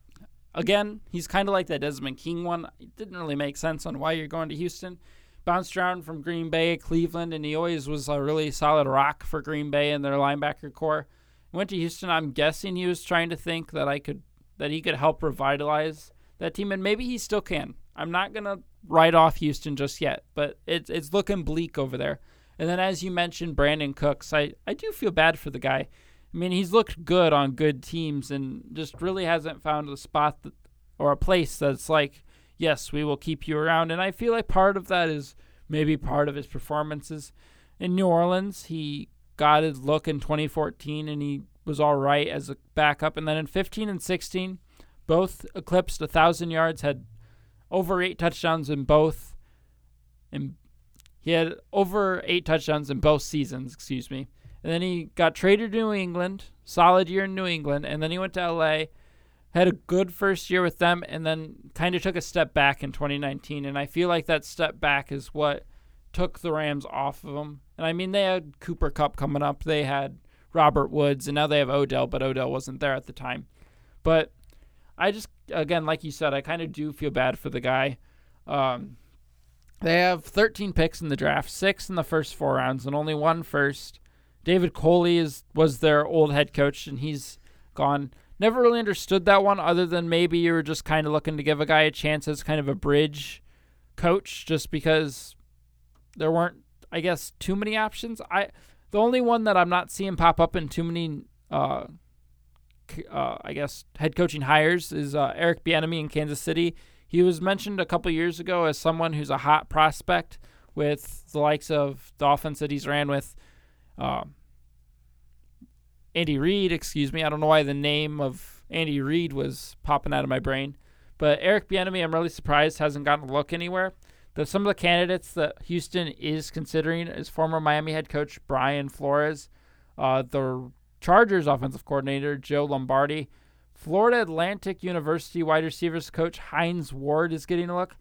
again, he's kind of like that Desmond King one. It didn't really make sense on why you're going to Houston bounced around from Green Bay, Cleveland, and he always was a really solid rock for Green Bay and their linebacker core. Went to Houston. I'm guessing he was trying to think that I could that he could help revitalize that team, and maybe he still can. I'm not gonna write off Houston just yet, but it's it's looking bleak over there. And then, as you mentioned, Brandin Cooks, I I do feel bad for the guy. I mean, he's looked good on good teams and just really hasn't found a spot that, or a place that's like yes, we will keep you around. And I feel like part of that is maybe part of his performances. In New Orleans, he got his look in 2014 and he was all right as a backup. And then in 15 and 16, both eclipsed 1,000 yards, had over eight touchdowns in both. And he had over eight touchdowns in both seasons, excuse me. And then he got traded to New England, solid year in New England. And then he went to LA, had a good first year with them, and then kind of took a step back in 2019. And I feel like that step back is what took the Rams off of them. And I mean, they had Cooper Kupp coming up, they had Robert Woods, and now they have Odell, but Odell wasn't there at the time. But I just, again, like you said, I kind of do feel bad for the guy. Um, they have 13 picks in the draft, six in the first four rounds, and only one first. David Culley is was their old head coach, and he's gone. Never really understood that one, other than maybe you were just kind of looking to give a guy a chance as kind of a bridge coach, just because there weren't, I guess, too many options. I the only one that I'm not seeing pop up in too many, uh, uh, I guess, head coaching hires is uh, Eric Bieniemy in Kansas City. He was mentioned a couple years ago as someone who's a hot prospect with the likes of the offense that he's ran with. Uh, Andy Reid, excuse me. I don't know why the name of Andy Reid was popping out of my brain. But Eric Bieniemy, I'm really surprised hasn't gotten a look anywhere. The, some of the candidates that Houston is considering is former Miami head coach Brian Flores, uh, the Chargers offensive coordinator Joe Lombardi, Florida Atlantic University wide receivers coach Hines Ward is getting a look.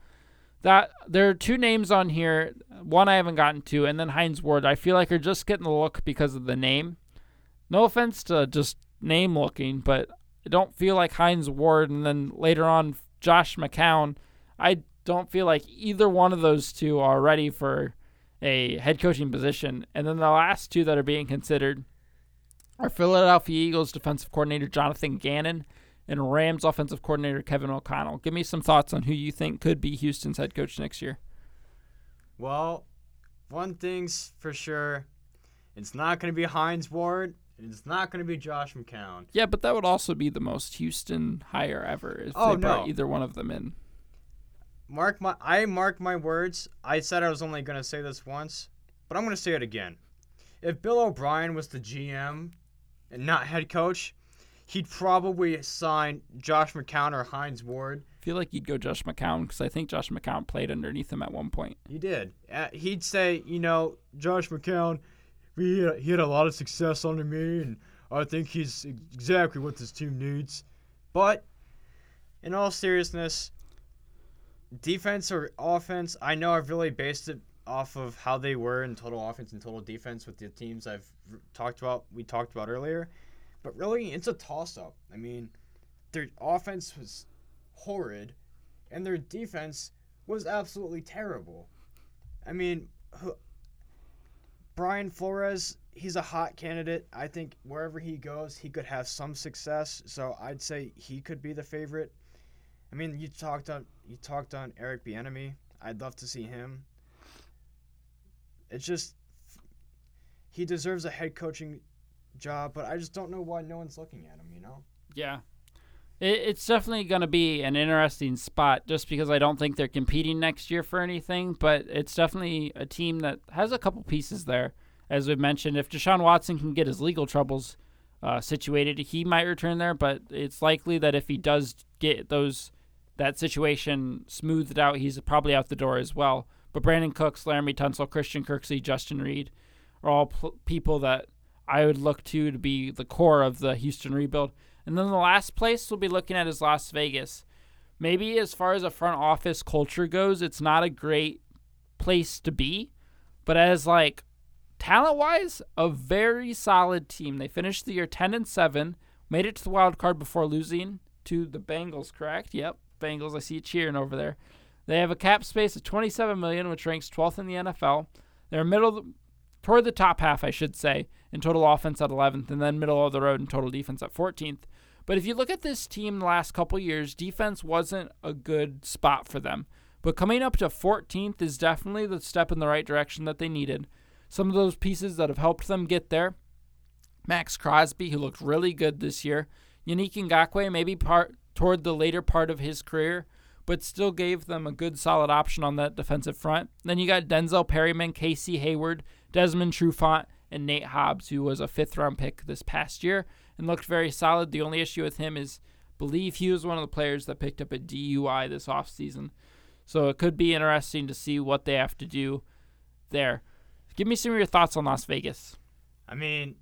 That there are two names on here. One I haven't gotten to, and then Hines Ward. I feel like are just getting the look because of the name. No offense to just name looking, but I don't feel like Hines Ward and then later on Josh McCown. I don't feel like either one of those two are ready for a head coaching position. And then the last two that are being considered are Philadelphia Eagles defensive coordinator Jonathan Gannon and Rams offensive coordinator Kevin O'Connell. Give me some thoughts on who you think could be Houston's head coach next year. Well, one thing's for sure, it's not going to be Hines Ward. And it's not going to be Josh McCown. Yeah, but that would also be the most Houston hire ever if oh, they brought no. either one of them in mark my I mark my words. I said I was only going to say this once, but I'm going to say it again. If Bill O'Brien was the GM and not head coach, he'd probably sign Josh McCown or Hines Ward. I feel like you'd go Josh McCown because I think Josh McCown played underneath him at one point. He did. Uh, he'd say, you know, Josh McCown, had, he had a lot of success under me, and I think he's exactly what this team needs. But in all seriousness, defense or offense, I know I've really based it off of how they were in total offense and total defense with the teams I've talked about, we talked about earlier. But really, it's a toss up. I mean, their offense was horrid, and their defense was absolutely terrible. I mean, Brian Flores, he's a hot candidate. I think wherever he goes, he could have some success. So I'd say he could be the favorite. I mean, you talked on you talked on Eric Bieniemy. I'd love to see him. It's just he deserves a head coaching job, but I just don't know why no one's looking at him. You know? Yeah, it, it's definitely going to be an interesting spot, just because I don't think they're competing next year for anything. But it's definitely a team that has a couple pieces there, as we mentioned. If Deshaun Watson can get his legal troubles uh, situated, he might return there. But it's likely that if he does get those that situation smoothed out, he's probably out the door as well. But Brandin Cooks, Laremy Tunsil, Christian Kirksey, Justin Reid are all pl- people that I would look to to be the core of the Houston rebuild. And then the last place we'll be looking at is Las Vegas. Maybe as far as a front office culture goes, it's not a great place to be, but as like talent wise, a very solid team. They finished the year 10 and 7, made it to the wild card before losing to the Bengals, correct? Yep. Bengals. I see you cheering over there. They have a cap space of 27 million, which ranks 12th in the NFL. They're middle toward the top half, I should say, in total offense at 11th, and then middle of the road in total defense at 14th. But if you look at this team the last couple years, defense wasn't a good spot for them. But coming up to 14th is definitely the step in the right direction that they needed. Some of those pieces that have helped them get there. Maxx Crosby, who looked really good this year. Yannick Ngakoue, maybe part toward the later part of his career, but still gave them a good solid option on that defensive front. Then you got Denzel Perryman, Casey Hayward, Desmond Trufant, and Nate Hobbs, who was a fifth round pick this past year and looked very solid. The only issue with him is believe he was one of the players that picked up a DUI this offseason. So it could be interesting to see what they have to do there. Give me some of your thoughts on Las Vegas. I mean,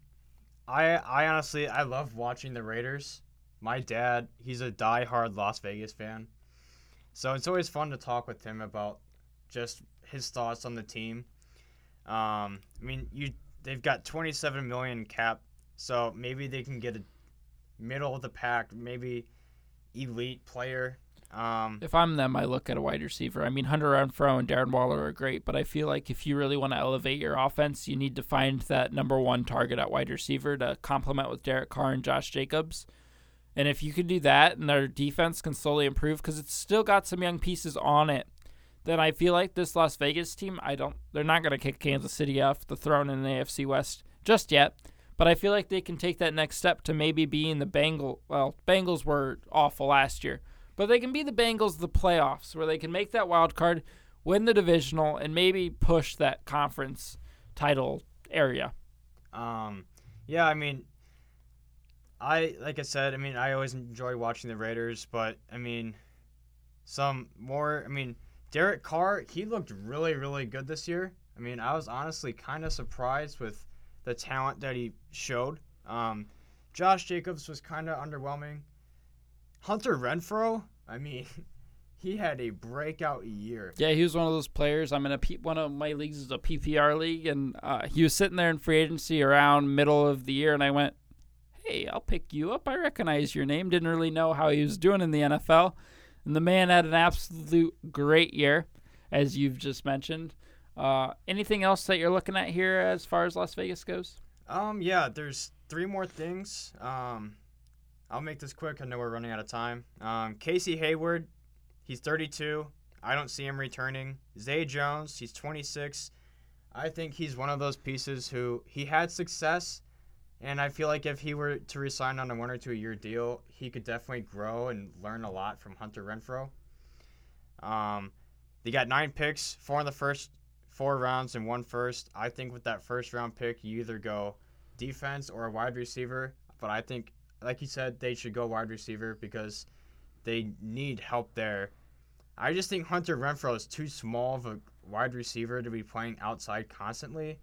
I I honestly I love watching the Raiders. My dad, he's a die-hard Las Vegas fan. So it's always fun to talk with him about just his thoughts on the team. Um, I mean, you they've got 27 million cap, so maybe they can get a middle of the pack, maybe elite player. Um, if I'm them, I look at a wide receiver. I mean, Hunter Renfrow and Darren Waller are great, but I feel like if you really want to elevate your offense, you need to find that number one target at wide receiver to complement with Derek Carr and Josh Jacobs. And if you can do that and their defense can slowly improve, because it's still got some young pieces on it, then I feel like this Las Vegas team, I don't, they're not going to kick Kansas City off the throne in the AFC West just yet. But I feel like they can take that next step to maybe being the Bengal. Well, Bengals were awful last year, but they can be the Bengals the playoffs, where they can make that wild card, win the divisional, and maybe push that conference title area. Um, yeah, I mean, I like I said, I mean, I always enjoy watching the Raiders, but I mean, some more. I mean, Derek Carr, he looked really, really good this year. I mean, I was honestly kind of surprised with the talent that he showed. Um, Josh Jacobs was kind of underwhelming. Hunter Renfrow, I mean, he had a breakout year. Yeah, he was one of those players. I'm in a P- one of my leagues is a PPR league, and uh, he was sitting there in free agency around middle of the year, and I went, hey, I'll pick you up. I recognize your name. Didn't really know how he was doing in the NFL. And the man had an absolute great year, as you've just mentioned. Uh, anything else that you're looking at here as far as Las Vegas goes? Um, yeah, there's three more things. Um, I'll make this quick. I know we're running out of time. Um, Casey Hayward, he's 32. I don't see him returning. Zay Jones, he's 26. I think he's one of those pieces who he had success and I feel like if he were to resign on a one or two year deal, he could definitely grow and learn a lot from Hunter Renfrow. Um, they got nine picks, four in the first four rounds and one first. I think with that first round pick, you either go defense or a wide receiver. But I think, like you said, they should go wide receiver because they need help there. I just think Hunter Renfrow is too small of a wide receiver to be playing outside constantly.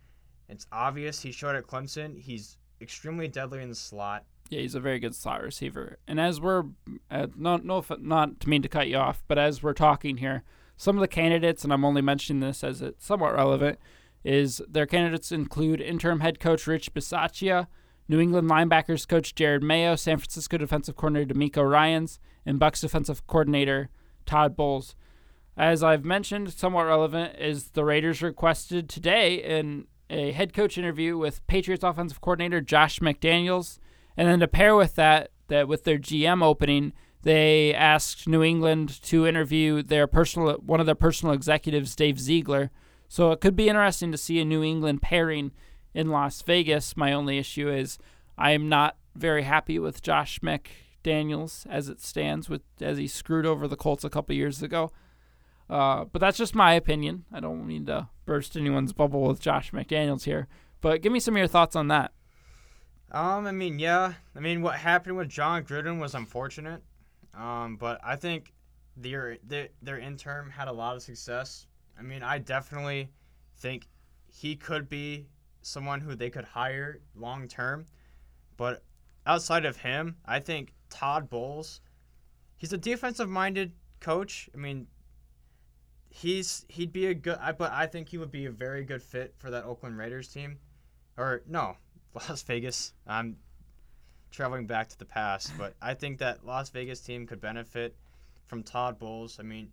It's obvious he showed at Clemson. He's extremely deadly in the slot. Yeah, he's a very good slot receiver. And as we're uh, not no not to mean to cut you off, but as we're talking here, some of the candidates, and I'm only mentioning this as it's somewhat relevant, is their candidates include interim head coach Rich Bisaccia, New England linebackers coach Jerod Mayo, San Francisco defensive coordinator DeMeco Ryans, and Bucs defensive coordinator Todd Bowles. As I've mentioned, somewhat relevant is the Raiders requested today in a head coach interview with Patriots offensive coordinator Josh McDaniels, and then to pair with that, that with their GM opening, they asked New England to interview their personal one of their personal executives, Dave Ziegler. So it could be interesting to see a New England pairing in Las Vegas. My only issue is I am not very happy with Josh McDaniels as it stands, with as he screwed over the Colts a couple years ago. Uh, but that's just my opinion. I don't mean to burst anyone's bubble with Josh McDaniels here. But give me some of your thoughts on that. Um, I mean, yeah. I mean, what happened with Jon Gruden was unfortunate. Um, but I think their their their intern had a lot of success. I mean, I definitely think he could be someone who they could hire long term. But outside of him, I think Todd Bowles, he's a defensive minded coach. I mean, he's he'd be a good. I, but I think he would be a very good fit for that Oakland Raiders team, or no, Las Vegas. I'm traveling back to the past, but I think that Las Vegas team could benefit from Todd Bowles. I mean,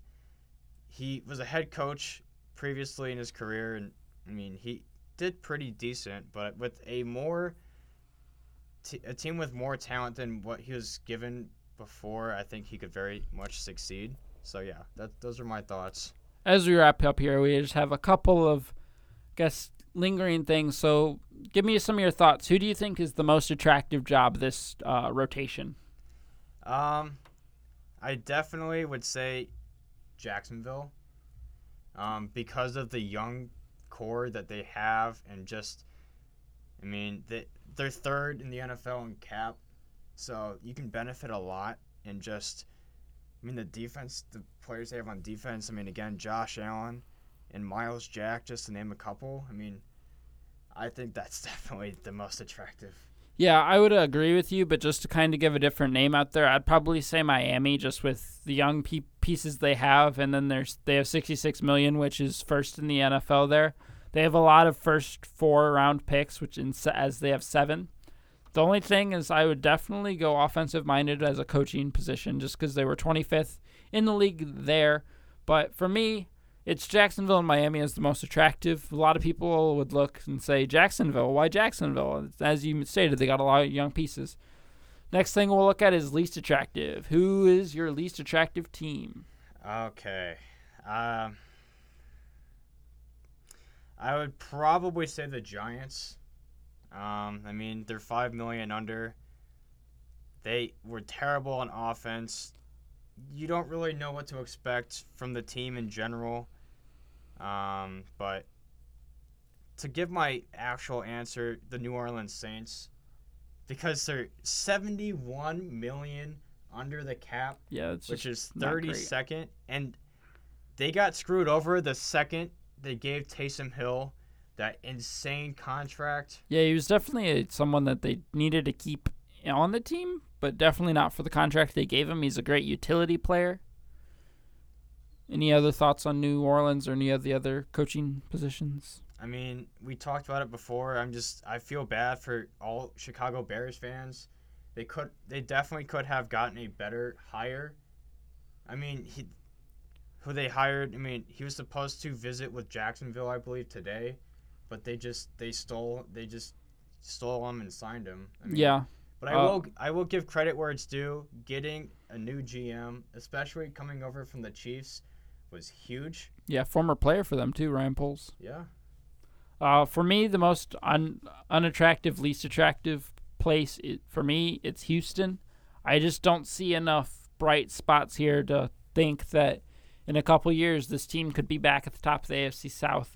he was a head coach previously in his career, and I mean he did pretty decent, but with a more t- a team with more talent than what he was given before, I think he could very much succeed. So yeah, that those are my thoughts as we wrap up here, we just have a couple of, I guess, lingering things. So, give me some of your thoughts. Who do you think is the most attractive job this uh, rotation? Um, I definitely would say Jacksonville um, because of the young core that they have and just, I mean, they, they're third in the NFL in cap, so you can benefit a lot and just, I mean, the defense, the players they have on defense. I mean, again, Josh Allen and Myles Jack, just to name a couple. I mean, I think that's definitely the most attractive. Yeah, I would agree with you, but just to kind of give a different name out there, I'd probably say Miami, just with the young pe- pieces they have, and then there's they have 66 million, which is first in the NFL. There, they have a lot of first four round picks, which in, as they have seven. The only thing is, I would definitely go offensive minded as a coaching position, just because they were 25th in the league there. But for me, it's Jacksonville and Miami is the most attractive. A lot of people would look and say Jacksonville. Why Jacksonville? As you stated, they got a lot of young pieces. Next thing we'll look at is least attractive. Who is your least attractive team? Okay. Um, I would probably say the Giants. Um, I mean, they're five million under. They were terrible on offense. You don't really know what to expect from the team in general. Um, but to give my actual answer, the New Orleans Saints, because they're 71 million under the cap, yeah, which is 32nd, and they got screwed over the second they gave Taysom Hill that insane contract. Yeah, he was definitely a, someone that they needed to keep on the team, but definitely not for the contract they gave him. He's a great utility player. Any other thoughts on New Orleans or any of the other coaching positions? I mean, we talked about it before. I'm just I feel bad for all Chicago Bears fans. They could they definitely could have gotten a better hire. I mean, he who they hired, I mean, he was supposed to visit with Jacksonville, I believe, today, but they just they stole they just stole him and signed him. I mean, yeah. But I uh, will I will give credit where it's due. Getting a new GM, especially coming over from the Chiefs, was huge. Yeah, former player for them too, Ryan Poles. Yeah. Uh, for me, the most un- unattractive, least attractive place it, for me, it's Houston. I just don't see enough bright spots here to think that in a couple years this team could be back at the top of the AFC South.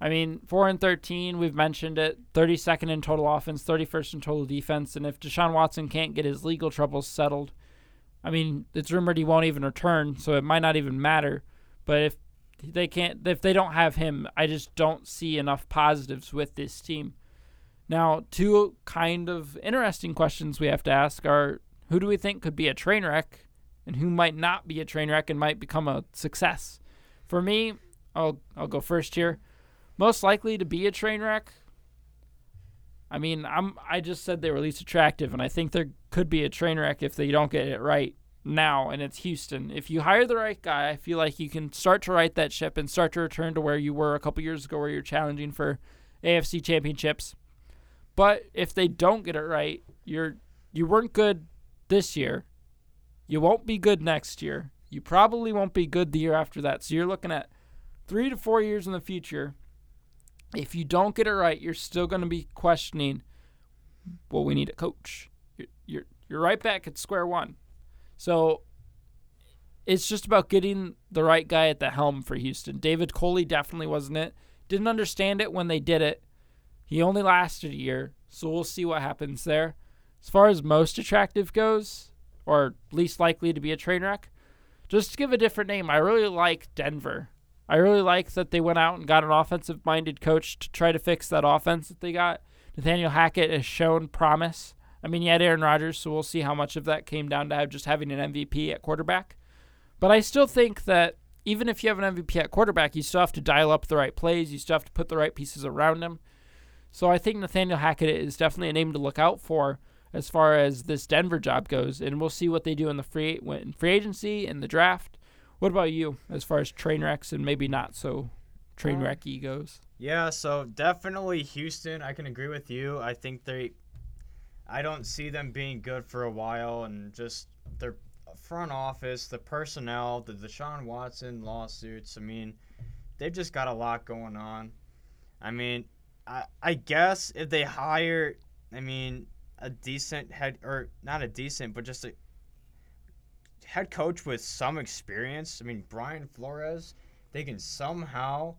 I mean, four and thirteen, we've mentioned it. Thirty second in total offense, thirty first in total defense, and if Deshaun Watson can't get his legal troubles settled, I mean, it's rumored he won't even return, so it might not even matter. But if they can't, if they don't have him, I just don't see enough positives with this team. Now, two kind of interesting questions we have to ask are who do we think could be a train wreck and who might not be a train wreck and might become a success? For me, I'll I'll go first here. Most likely to be a train wreck. I mean, I'm I just said they were least attractive and I think there could be a train wreck if they don't get it right now, and it's Houston. If you hire the right guy, I feel like you can start to right that ship and start to return to where you were a couple years ago, where you're challenging for AFC championships. But if they don't get it right, you're you weren't good this year. You won't be good next year. You probably won't be good the year after that. So you're looking at three to four years in the future. If you don't get it right, you're still going to be questioning. Well, we need a coach. You're, you're you're right back at square one. So it's just about getting the right guy at the helm for Houston. David Culley definitely wasn't it. Didn't understand it when they did it. He only lasted a year, so we'll see what happens there. As far as most attractive goes, or least likely to be a train wreck, just to give a different name, I really like Denver. I really like that they went out and got an offensive minded coach to try to fix that offense that they got. Nathaniel Hackett has shown promise. I mean, you had Aaron Rodgers, so we'll see how much of that came down to just having an MVP at quarterback. But I still think that even if you have an MVP at quarterback, you still have to dial up the right plays. You still have to put the right pieces around him. So I think Nathaniel Hackett is definitely a name to look out for as far as this Denver job goes, and we'll see what they do in the free in free agency and the draft. What about you as far as train wrecks and maybe not so train um, wrecky goes? Yeah, so definitely Houston. I can agree with you. I think they I don't see them being good for a while, and just their front office, the personnel, the Deshaun Watson lawsuits. I mean, they've just got a lot going on. I mean, I I guess if they hire, I mean, a decent head or not a decent, but just a head coach with some experience. I mean, Brian Flores, they can somehow,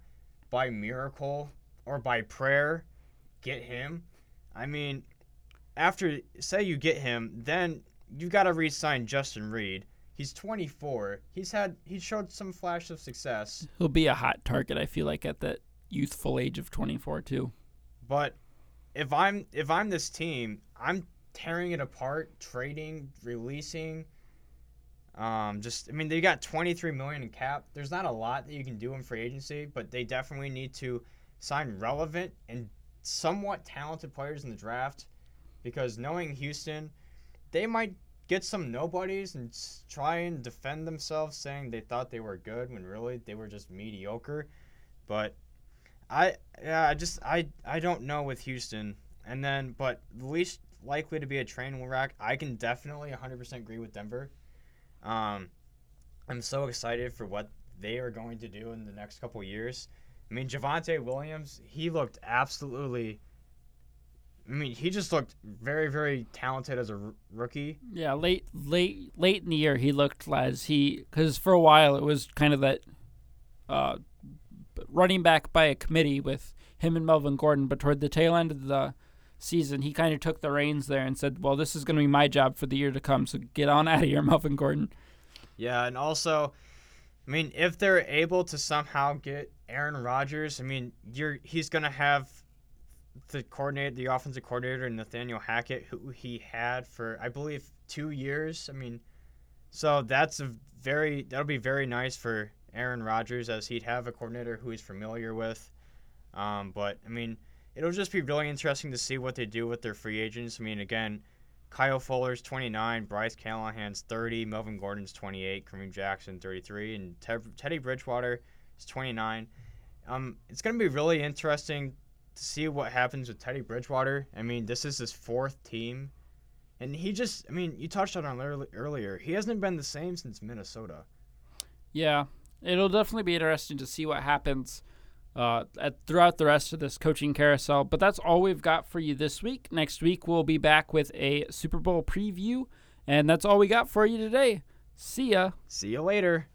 by miracle or by prayer, get him. I mean, after say you get him, then you've got to re-sign Justin Reid. He's 24. He's had he showed some flash of success. He'll be a hot target. I feel like at that youthful age of 24 too. But if I'm if I'm this team, I'm tearing it apart, trading, releasing. Um, just I mean they got 23 million in cap. There's not a lot that you can do in free agency, but they definitely need to sign relevant and somewhat talented players in the draft because knowing Houston, they might get some nobodies and try and defend themselves saying they thought they were good when really they were just mediocre. But I yeah, I just I I don't know with Houston. And then but least likely to be a train wreck, I can definitely 100% agree with Denver. Um I'm so excited for what they are going to do in the next couple years. I mean, Javonte Williams, he looked absolutely I mean, he just looked very, very talented as a r- rookie. Yeah, late, late, late in the year, he looked as he because for a while it was kind of that uh, running back by a committee with him and Melvin Gordon. But toward the tail end of the season, he kind of took the reins there and said, "Well, this is going to be my job for the year to come. So get on out of here, Melvin Gordon." Yeah, and also, I mean, if they're able to somehow get Aaron Rodgers, I mean, you're he's going to have the coordinator, the offensive coordinator, Nathaniel Hackett, who he had for I believe two years. I mean, so that's a very that'll be very nice for Aaron Rodgers as he'd have a coordinator who he's familiar with. Um, but I mean, it'll just be really interesting to see what they do with their free agents. I mean, again, Kyle Fuller's 29, Bryce Callahan's 30, Melvin Gordon's 28, Kareem Jackson 33, and Teddy Bridgewater is 29. Um, it's going to be really interesting to see what happens with Teddy Bridgewater. I mean, this is his fourth team. And he just, I mean, you touched on it earlier. He hasn't been the same since Minnesota. Yeah, it'll definitely be interesting to see what happens uh, at, throughout the rest of this coaching carousel. But that's all we've got for you this week. Next week, we'll be back with a Super Bowl preview. And that's all we got for you today. See ya. See you later.